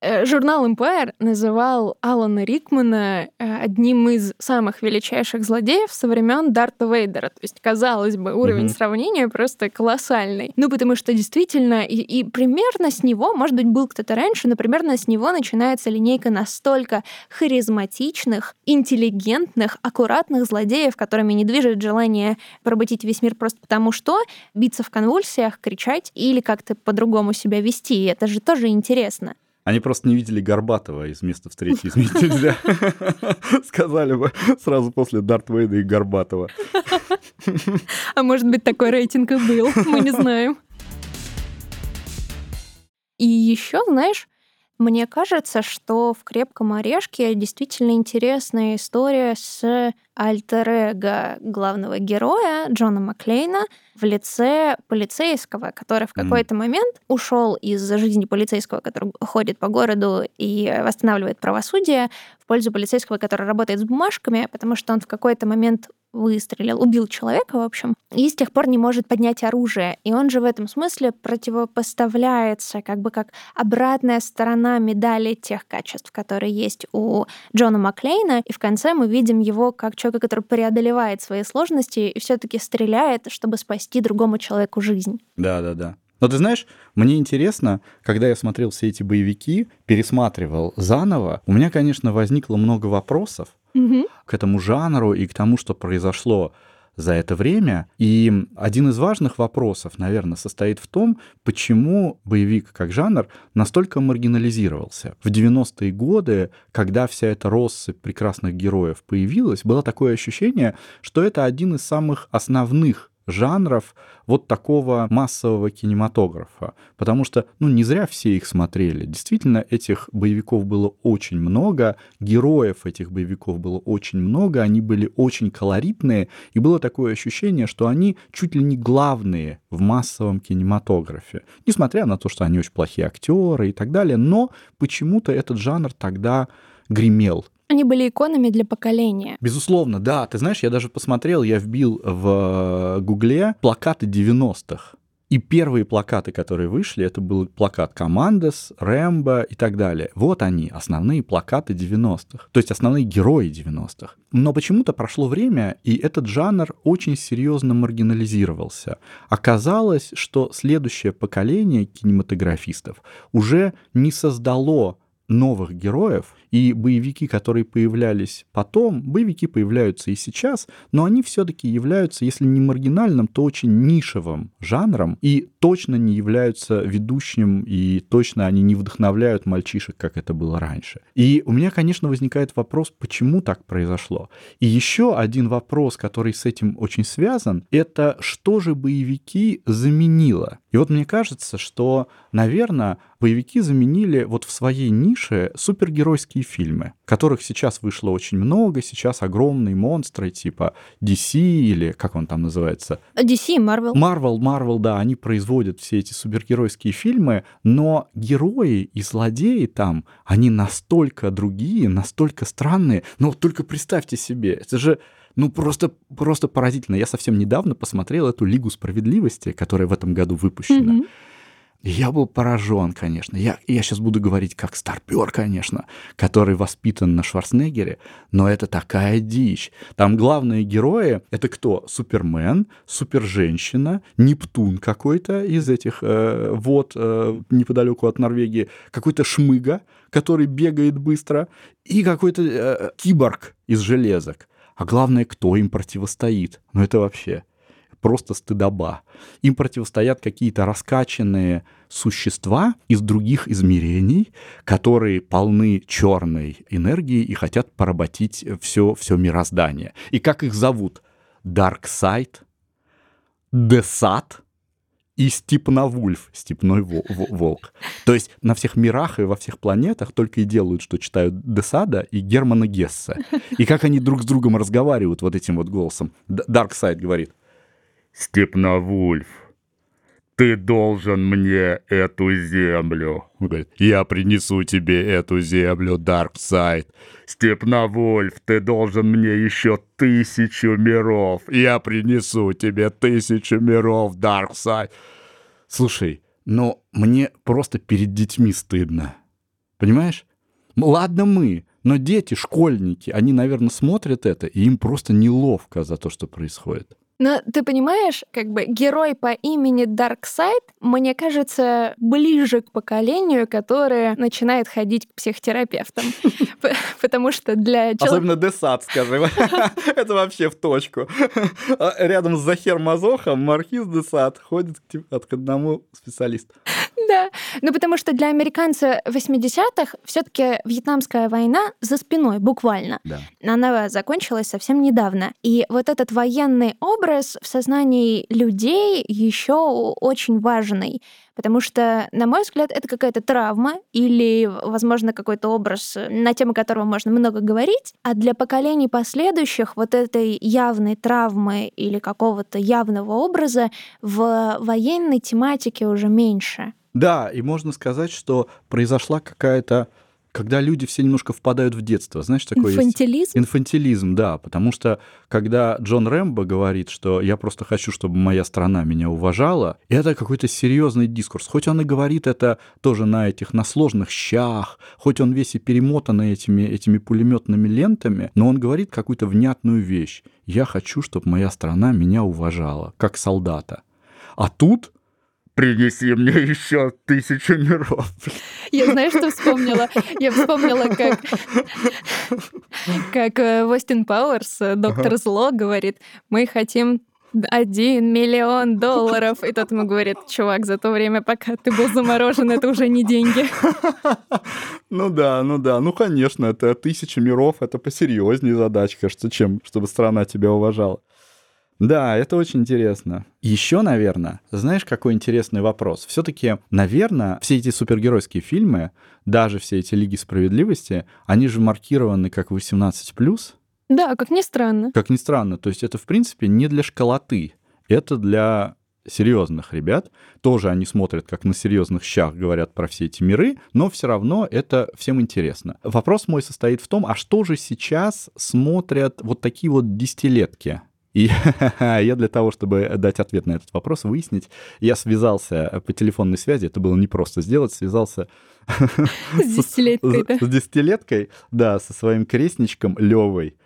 Э, журнал Empire называл Алана Рикмана э, одним из самых величайших злодеев со времен Дарта Вейдера. То есть, казалось бы, уровень mm-hmm. сравнения просто колоссальный. Ну, потому что действительно, и, и примерно с него, может быть, был кто-то раньше, но примерно с него начинается линейка настолько харизматичных, интеллигентных, аккуратных злодеев, которыми не движет желание поработить весь мир просто потому, что биться в конвульсиях, кричать или как-то по-другому себя вести. Это же тоже интересно. Они просто не видели Горбатова из места встречи изменить нельзя. Сказали бы сразу после Дарт Вейда и Горбатова. А может быть, такой рейтинг и был, мы не знаем. И еще, знаешь, мне кажется, что в «Крепком орешке» действительно интересная история с альтер главного героя Джона Маклейна в лице полицейского, который в какой-то mm. момент ушел из жизни полицейского, который ходит по городу и восстанавливает правосудие, в пользу полицейского, который работает с бумажками, потому что он в какой-то момент выстрелил, убил человека, в общем, и с тех пор не может поднять оружие. И он же в этом смысле противопоставляется как бы как обратная сторона медали тех качеств, которые есть у Джона Маклейна. И в конце мы видим его как человека, который преодолевает свои сложности и все таки стреляет, чтобы спасти другому человеку жизнь. Да-да-да. Но ты знаешь, мне интересно, когда я смотрел все эти боевики, пересматривал заново, у меня, конечно, возникло много вопросов, к этому жанру и к тому, что произошло за это время. И один из важных вопросов, наверное, состоит в том, почему боевик как жанр настолько маргинализировался. В 90-е годы, когда вся эта россыпь прекрасных героев появилась, было такое ощущение, что это один из самых основных жанров вот такого массового кинематографа. Потому что, ну, не зря все их смотрели. Действительно, этих боевиков было очень много, героев этих боевиков было очень много, они были очень колоритные, и было такое ощущение, что они чуть ли не главные в массовом кинематографе. Несмотря на то, что они очень плохие актеры и так далее, но почему-то этот жанр тогда гремел. Они были иконами для поколения. Безусловно, да. Ты знаешь, я даже посмотрел, я вбил в э, Гугле плакаты 90-х. И первые плакаты, которые вышли, это был плакат Командос, Рэмбо и так далее. Вот они, основные плакаты 90-х. То есть основные герои 90-х. Но почему-то прошло время, и этот жанр очень серьезно маргинализировался. Оказалось, что следующее поколение кинематографистов уже не создало новых героев, и боевики, которые появлялись потом, боевики появляются и сейчас, но они все-таки являются, если не маргинальным, то очень нишевым жанром, и точно не являются ведущим, и точно они не вдохновляют мальчишек, как это было раньше. И у меня, конечно, возникает вопрос, почему так произошло. И еще один вопрос, который с этим очень связан, это что же боевики заменило? И вот мне кажется, что, наверное, боевики заменили вот в своей нише супергеройские фильмы, которых сейчас вышло очень много, сейчас огромные монстры типа DC или как он там называется? DC, Marvel. Marvel, Marvel, да, они производят все эти супергеройские фильмы, но герои и злодеи там, они настолько другие, настолько странные. Но вот только представьте себе, это же ну, просто, просто поразительно. Я совсем недавно посмотрел эту Лигу справедливости, которая в этом году выпущена. Mm-hmm. Я был поражен, конечно. Я, я сейчас буду говорить как старпер, конечно, который воспитан на Шварценеггере, но это такая дичь. Там главные герои — это кто? Супермен, суперженщина, Нептун какой-то из этих э, вот э, неподалеку от Норвегии, какой-то шмыга, который бегает быстро, и какой-то э, киборг из железок. А главное, кто им противостоит. Ну это вообще просто стыдоба. Им противостоят какие-то раскачанные существа из других измерений, которые полны черной энергии и хотят поработить все, все мироздание. И как их зовут? Дарксайд, Десат и Степновульф, степной волк. То есть на всех мирах и во всех планетах только и делают, что читают Десада и Германа Гесса. И как они друг с другом разговаривают вот этим вот голосом. Дарксайд говорит, Степновульф, ты должен мне эту землю. Он говорит, я принесу тебе эту землю, Дарксайд. Степновульф, ты должен мне еще тысячу миров. Я принесу тебе тысячу миров, Дарксайд. Слушай, но мне просто перед детьми стыдно. Понимаешь? Ладно мы, но дети, школьники, они, наверное, смотрят это, и им просто неловко за то, что происходит. Но ты понимаешь, как бы герой по имени Дарксайд, мне кажется, ближе к поколению, которое начинает ходить к психотерапевтам. Потому что для. Особенно Десад, скажи. Это вообще в точку. А рядом с Захер Мазохом Маркиз Десад ходит к одному специалисту. Да, ну потому что для американца 80-х все таки Вьетнамская война за спиной, буквально. Да. Она закончилась совсем недавно. И вот этот военный образ в сознании людей еще очень важный. Потому что, на мой взгляд, это какая-то травма или, возможно, какой-то образ, на тему которого можно много говорить. А для поколений последующих вот этой явной травмы или какого-то явного образа в военной тематике уже меньше. Да, и можно сказать, что произошла какая-то когда люди все немножко впадают в детство. Знаешь, такой Инфантилизм? Есть? Инфантилизм, да. Потому что когда Джон Рэмбо говорит, что я просто хочу, чтобы моя страна меня уважала, это какой-то серьезный дискурс. Хоть он и говорит это тоже на этих, на сложных щах, хоть он весь и перемотанный этими, этими пулеметными лентами, но он говорит какую-то внятную вещь. Я хочу, чтобы моя страна меня уважала, как солдата. А тут принеси мне еще тысячу миров. Я знаю, что вспомнила? Я вспомнила, как, как э, Остин Пауэрс, э, доктор ага. зло, говорит, мы хотим один миллион долларов. И тот ему говорит, чувак, за то время, пока ты был заморожен, это уже не деньги. Ну да, ну да. Ну, конечно, это тысяча миров, это посерьезнее задачка, что чем, чтобы страна тебя уважала. Да, это очень интересно. Еще, наверное, знаешь, какой интересный вопрос? Все-таки, наверное, все эти супергеройские фильмы, даже все эти Лиги справедливости, они же маркированы как 18 да, как ни странно. Как ни странно. То есть это, в принципе, не для школоты. Это для серьезных ребят. Тоже они смотрят, как на серьезных щах говорят про все эти миры, но все равно это всем интересно. Вопрос мой состоит в том, а что же сейчас смотрят вот такие вот десятилетки? И я для того, чтобы дать ответ на этот вопрос, выяснить, я связался по телефонной связи, это было непросто сделать, связался с десятилеткой, да? С десятилеткой, да, со своим крестничком Левой.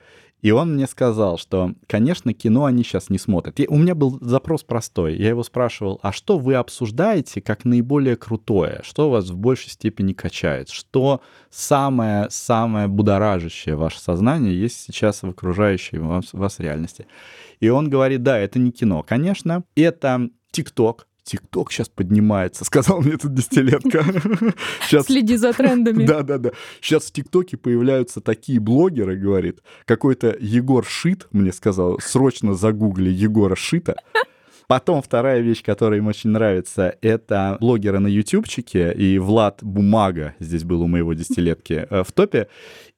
И он мне сказал, что, конечно, кино они сейчас не смотрят. И у меня был запрос простой. Я его спрашивал, а что вы обсуждаете как наиболее крутое? Что вас в большей степени качает? Что самое-самое будоражащее ваше сознание есть сейчас в окружающей вас, вас реальности? И он говорит, да, это не кино. Конечно, это ТикТок, ТикТок сейчас поднимается, сказал мне тут десятилетка. Сейчас... Следи за трендами. Да-да-да. Сейчас в ТикТоке появляются такие блогеры, говорит. Какой-то Егор Шит мне сказал, срочно загугли Егора Шита. Потом вторая вещь, которая им очень нравится, это блогеры на ютубчике, и Влад Бумага здесь был у моего десятилетки э, в топе.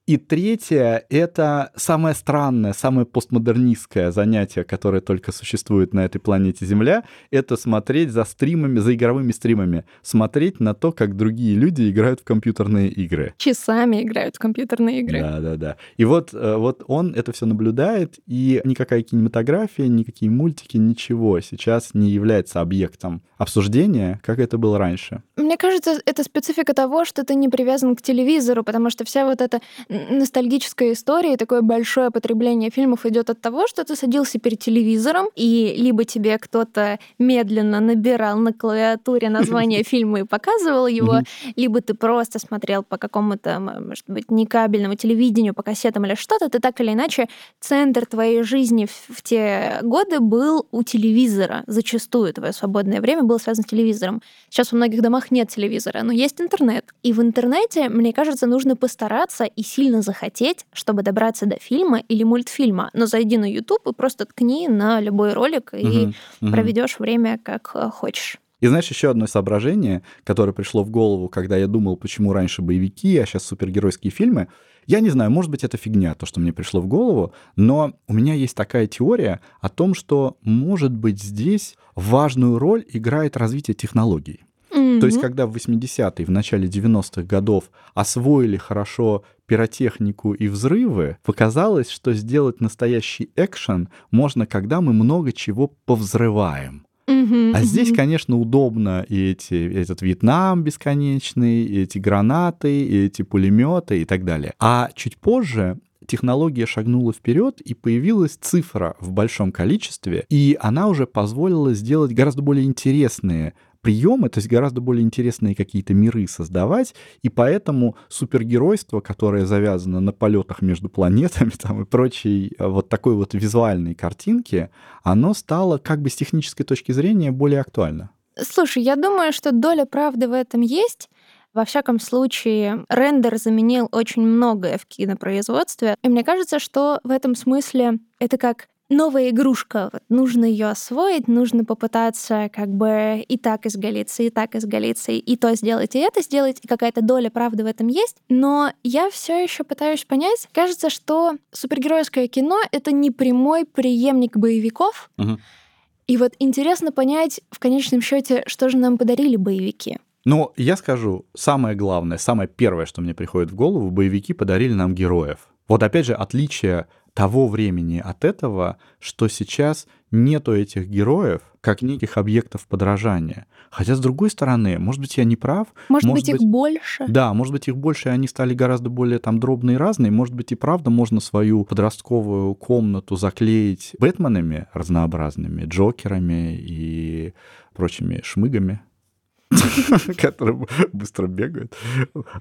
И третье — это самое странное, самое постмодернистское занятие, которое только существует на этой планете Земля, это смотреть за стримами, за игровыми стримами, смотреть на то, как другие люди играют в компьютерные игры. Часами играют в компьютерные игры. Да-да-да. И вот, э, вот он это все наблюдает, и никакая кинематография, никакие мультики, ничего сейчас не является объектом обсуждения, как это было раньше. Мне кажется, это специфика того, что ты не привязан к телевизору, потому что вся вот эта ностальгическая история и такое большое потребление фильмов идет от того, что ты садился перед телевизором, и либо тебе кто-то медленно набирал на клавиатуре название фильма и показывал его, либо ты просто смотрел по какому-то, может быть, не кабельному телевидению, по кассетам или что-то, ты так или иначе центр твоей жизни в те годы был у телевизора. Зачастую твое свободное время было связано с телевизором. Сейчас во многих домах нет телевизора, но есть интернет. И в интернете, мне кажется, нужно постараться и сильно сильно захотеть, чтобы добраться до фильма или мультфильма. Но зайди на YouTube и просто ткни на любой ролик и угу, проведешь время как э, хочешь. И знаешь, еще одно соображение, которое пришло в голову, когда я думал, почему раньше боевики, а сейчас супергеройские фильмы. Я не знаю, может быть, это фигня, то, что мне пришло в голову, но у меня есть такая теория о том, что, может быть, здесь важную роль играет развитие технологий. Mm-hmm. То есть, когда в 80-е, в начале 90-х годов освоили хорошо пиротехнику и взрывы, показалось, что сделать настоящий экшен можно, когда мы много чего повзрываем. А здесь, конечно, удобно и эти, этот Вьетнам бесконечный, и эти гранаты, и эти пулеметы и так далее. А чуть позже технология шагнула вперед, и появилась цифра в большом количестве, и она уже позволила сделать гораздо более интересные приемы, то есть гораздо более интересные какие-то миры создавать, и поэтому супергеройство, которое завязано на полетах между планетами там, и прочей э, вот такой вот визуальной картинки, оно стало как бы с технической точки зрения более актуально. Слушай, я думаю, что доля правды в этом есть. Во всяком случае, рендер заменил очень многое в кинопроизводстве. И мне кажется, что в этом смысле это как новая игрушка. Вот нужно ее освоить, нужно попытаться как бы и так изголиться, и так изголиться, и то сделать, и это сделать, и какая-то доля правды в этом есть. Но я все еще пытаюсь понять, кажется, что супергеройское кино — это не прямой преемник боевиков. Угу. И вот интересно понять в конечном счете, что же нам подарили боевики. Ну, я скажу, самое главное, самое первое, что мне приходит в голову, боевики подарили нам героев. Вот опять же, отличие того времени от этого, что сейчас нету этих героев как неких объектов подражания. Хотя, с другой стороны, может быть, я не прав. Может, может быть, их больше. Да, может быть, их больше, и они стали гораздо более там дробные и разные. Может быть, и правда можно свою подростковую комнату заклеить Бэтменами разнообразными, Джокерами и прочими шмыгами, которые быстро бегают.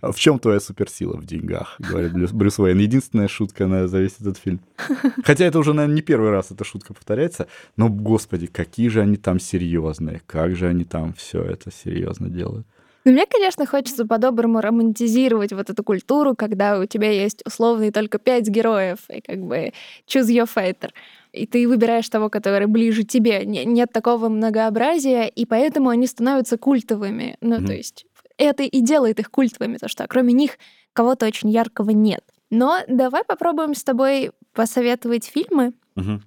А в чем твоя суперсила в деньгах, говорит Брюс Уэйн. Единственная шутка на за весь этот фильм. Хотя это уже, наверное, не первый раз эта шутка повторяется, но, господи, какие же они там серьезные, как же они там все это серьезно делают. Ну, мне, конечно, хочется по-доброму романтизировать вот эту культуру, когда у тебя есть условные только пять героев, и как бы choose your fighter и ты выбираешь того, который ближе тебе. Нет такого многообразия, и поэтому они становятся культовыми. Ну, mm-hmm. то есть это и делает их культовыми, то что кроме них кого-то очень яркого нет. Но давай попробуем с тобой посоветовать фильмы. Угу.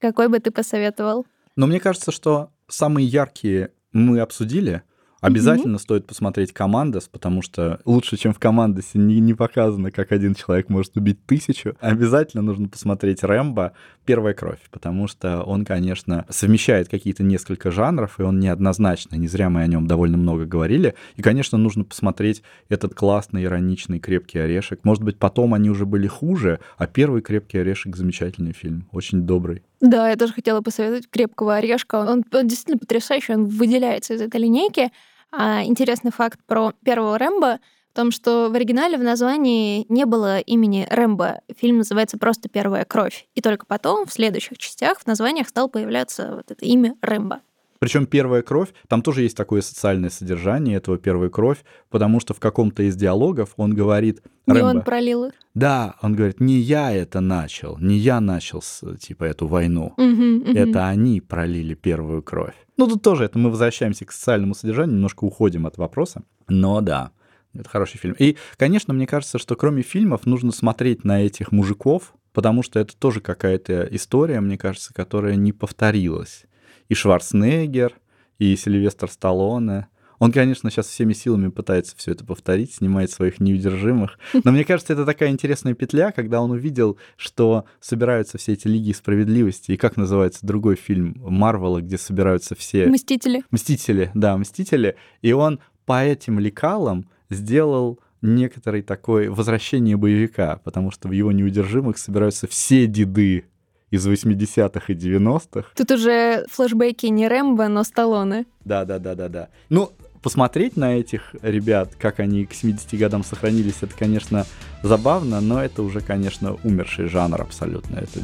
Какой бы ты посоветовал? Но мне кажется, что самые яркие мы обсудили. Обязательно mm-hmm. стоит посмотреть «Командос», потому что лучше, чем в «Командосе» не, не показано, как один человек может убить тысячу. Обязательно нужно посмотреть «Рэмбо. Первая кровь», потому что он, конечно, совмещает какие-то несколько жанров, и он неоднозначно. Не зря мы о нем довольно много говорили. И, конечно, нужно посмотреть этот классный, ироничный «Крепкий орешек». Может быть, потом они уже были хуже, а первый «Крепкий орешек» — замечательный фильм, очень добрый. Да, я тоже хотела посоветовать «Крепкого орешка». Он, он действительно потрясающий, он выделяется из этой линейки. А интересный факт про первого Рэмбо в том, что в оригинале в названии не было имени Рэмбо. Фильм называется просто «Первая кровь». И только потом, в следующих частях, в названиях стало появляться вот это имя Рэмбо. Причем первая кровь, там тоже есть такое социальное содержание этого первой кровь, потому что в каком-то из диалогов он говорит... Не Рэмбо, он пролил их? Да, он говорит, не я это начал, не я начал, типа, эту войну. Угу, угу. Это они пролили первую кровь. Ну, тут тоже это мы возвращаемся к социальному содержанию, немножко уходим от вопроса. Но да, это хороший фильм. И, конечно, мне кажется, что кроме фильмов нужно смотреть на этих мужиков, потому что это тоже какая-то история, мне кажется, которая не повторилась и Шварценеггер, и Сильвестр Сталлоне. Он, конечно, сейчас всеми силами пытается все это повторить, снимает своих неудержимых. Но мне кажется, это такая интересная петля, когда он увидел, что собираются все эти лиги справедливости. И как называется другой фильм Марвела, где собираются все... Мстители. Мстители, да, Мстители. И он по этим лекалам сделал некоторый такой возвращение боевика, потому что в его неудержимых собираются все деды из 80-х и 90-х. Тут уже флешбеки не Рэмбо, но Сталлоне. Да-да-да-да-да. Ну, посмотреть на этих ребят, как они к 70 годам сохранились, это, конечно, забавно, но это уже, конечно, умерший жанр абсолютно. Это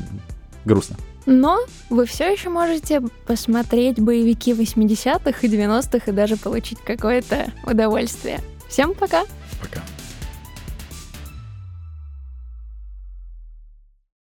грустно. Но вы все еще можете посмотреть боевики 80-х и 90-х и даже получить какое-то удовольствие. Всем пока! Пока.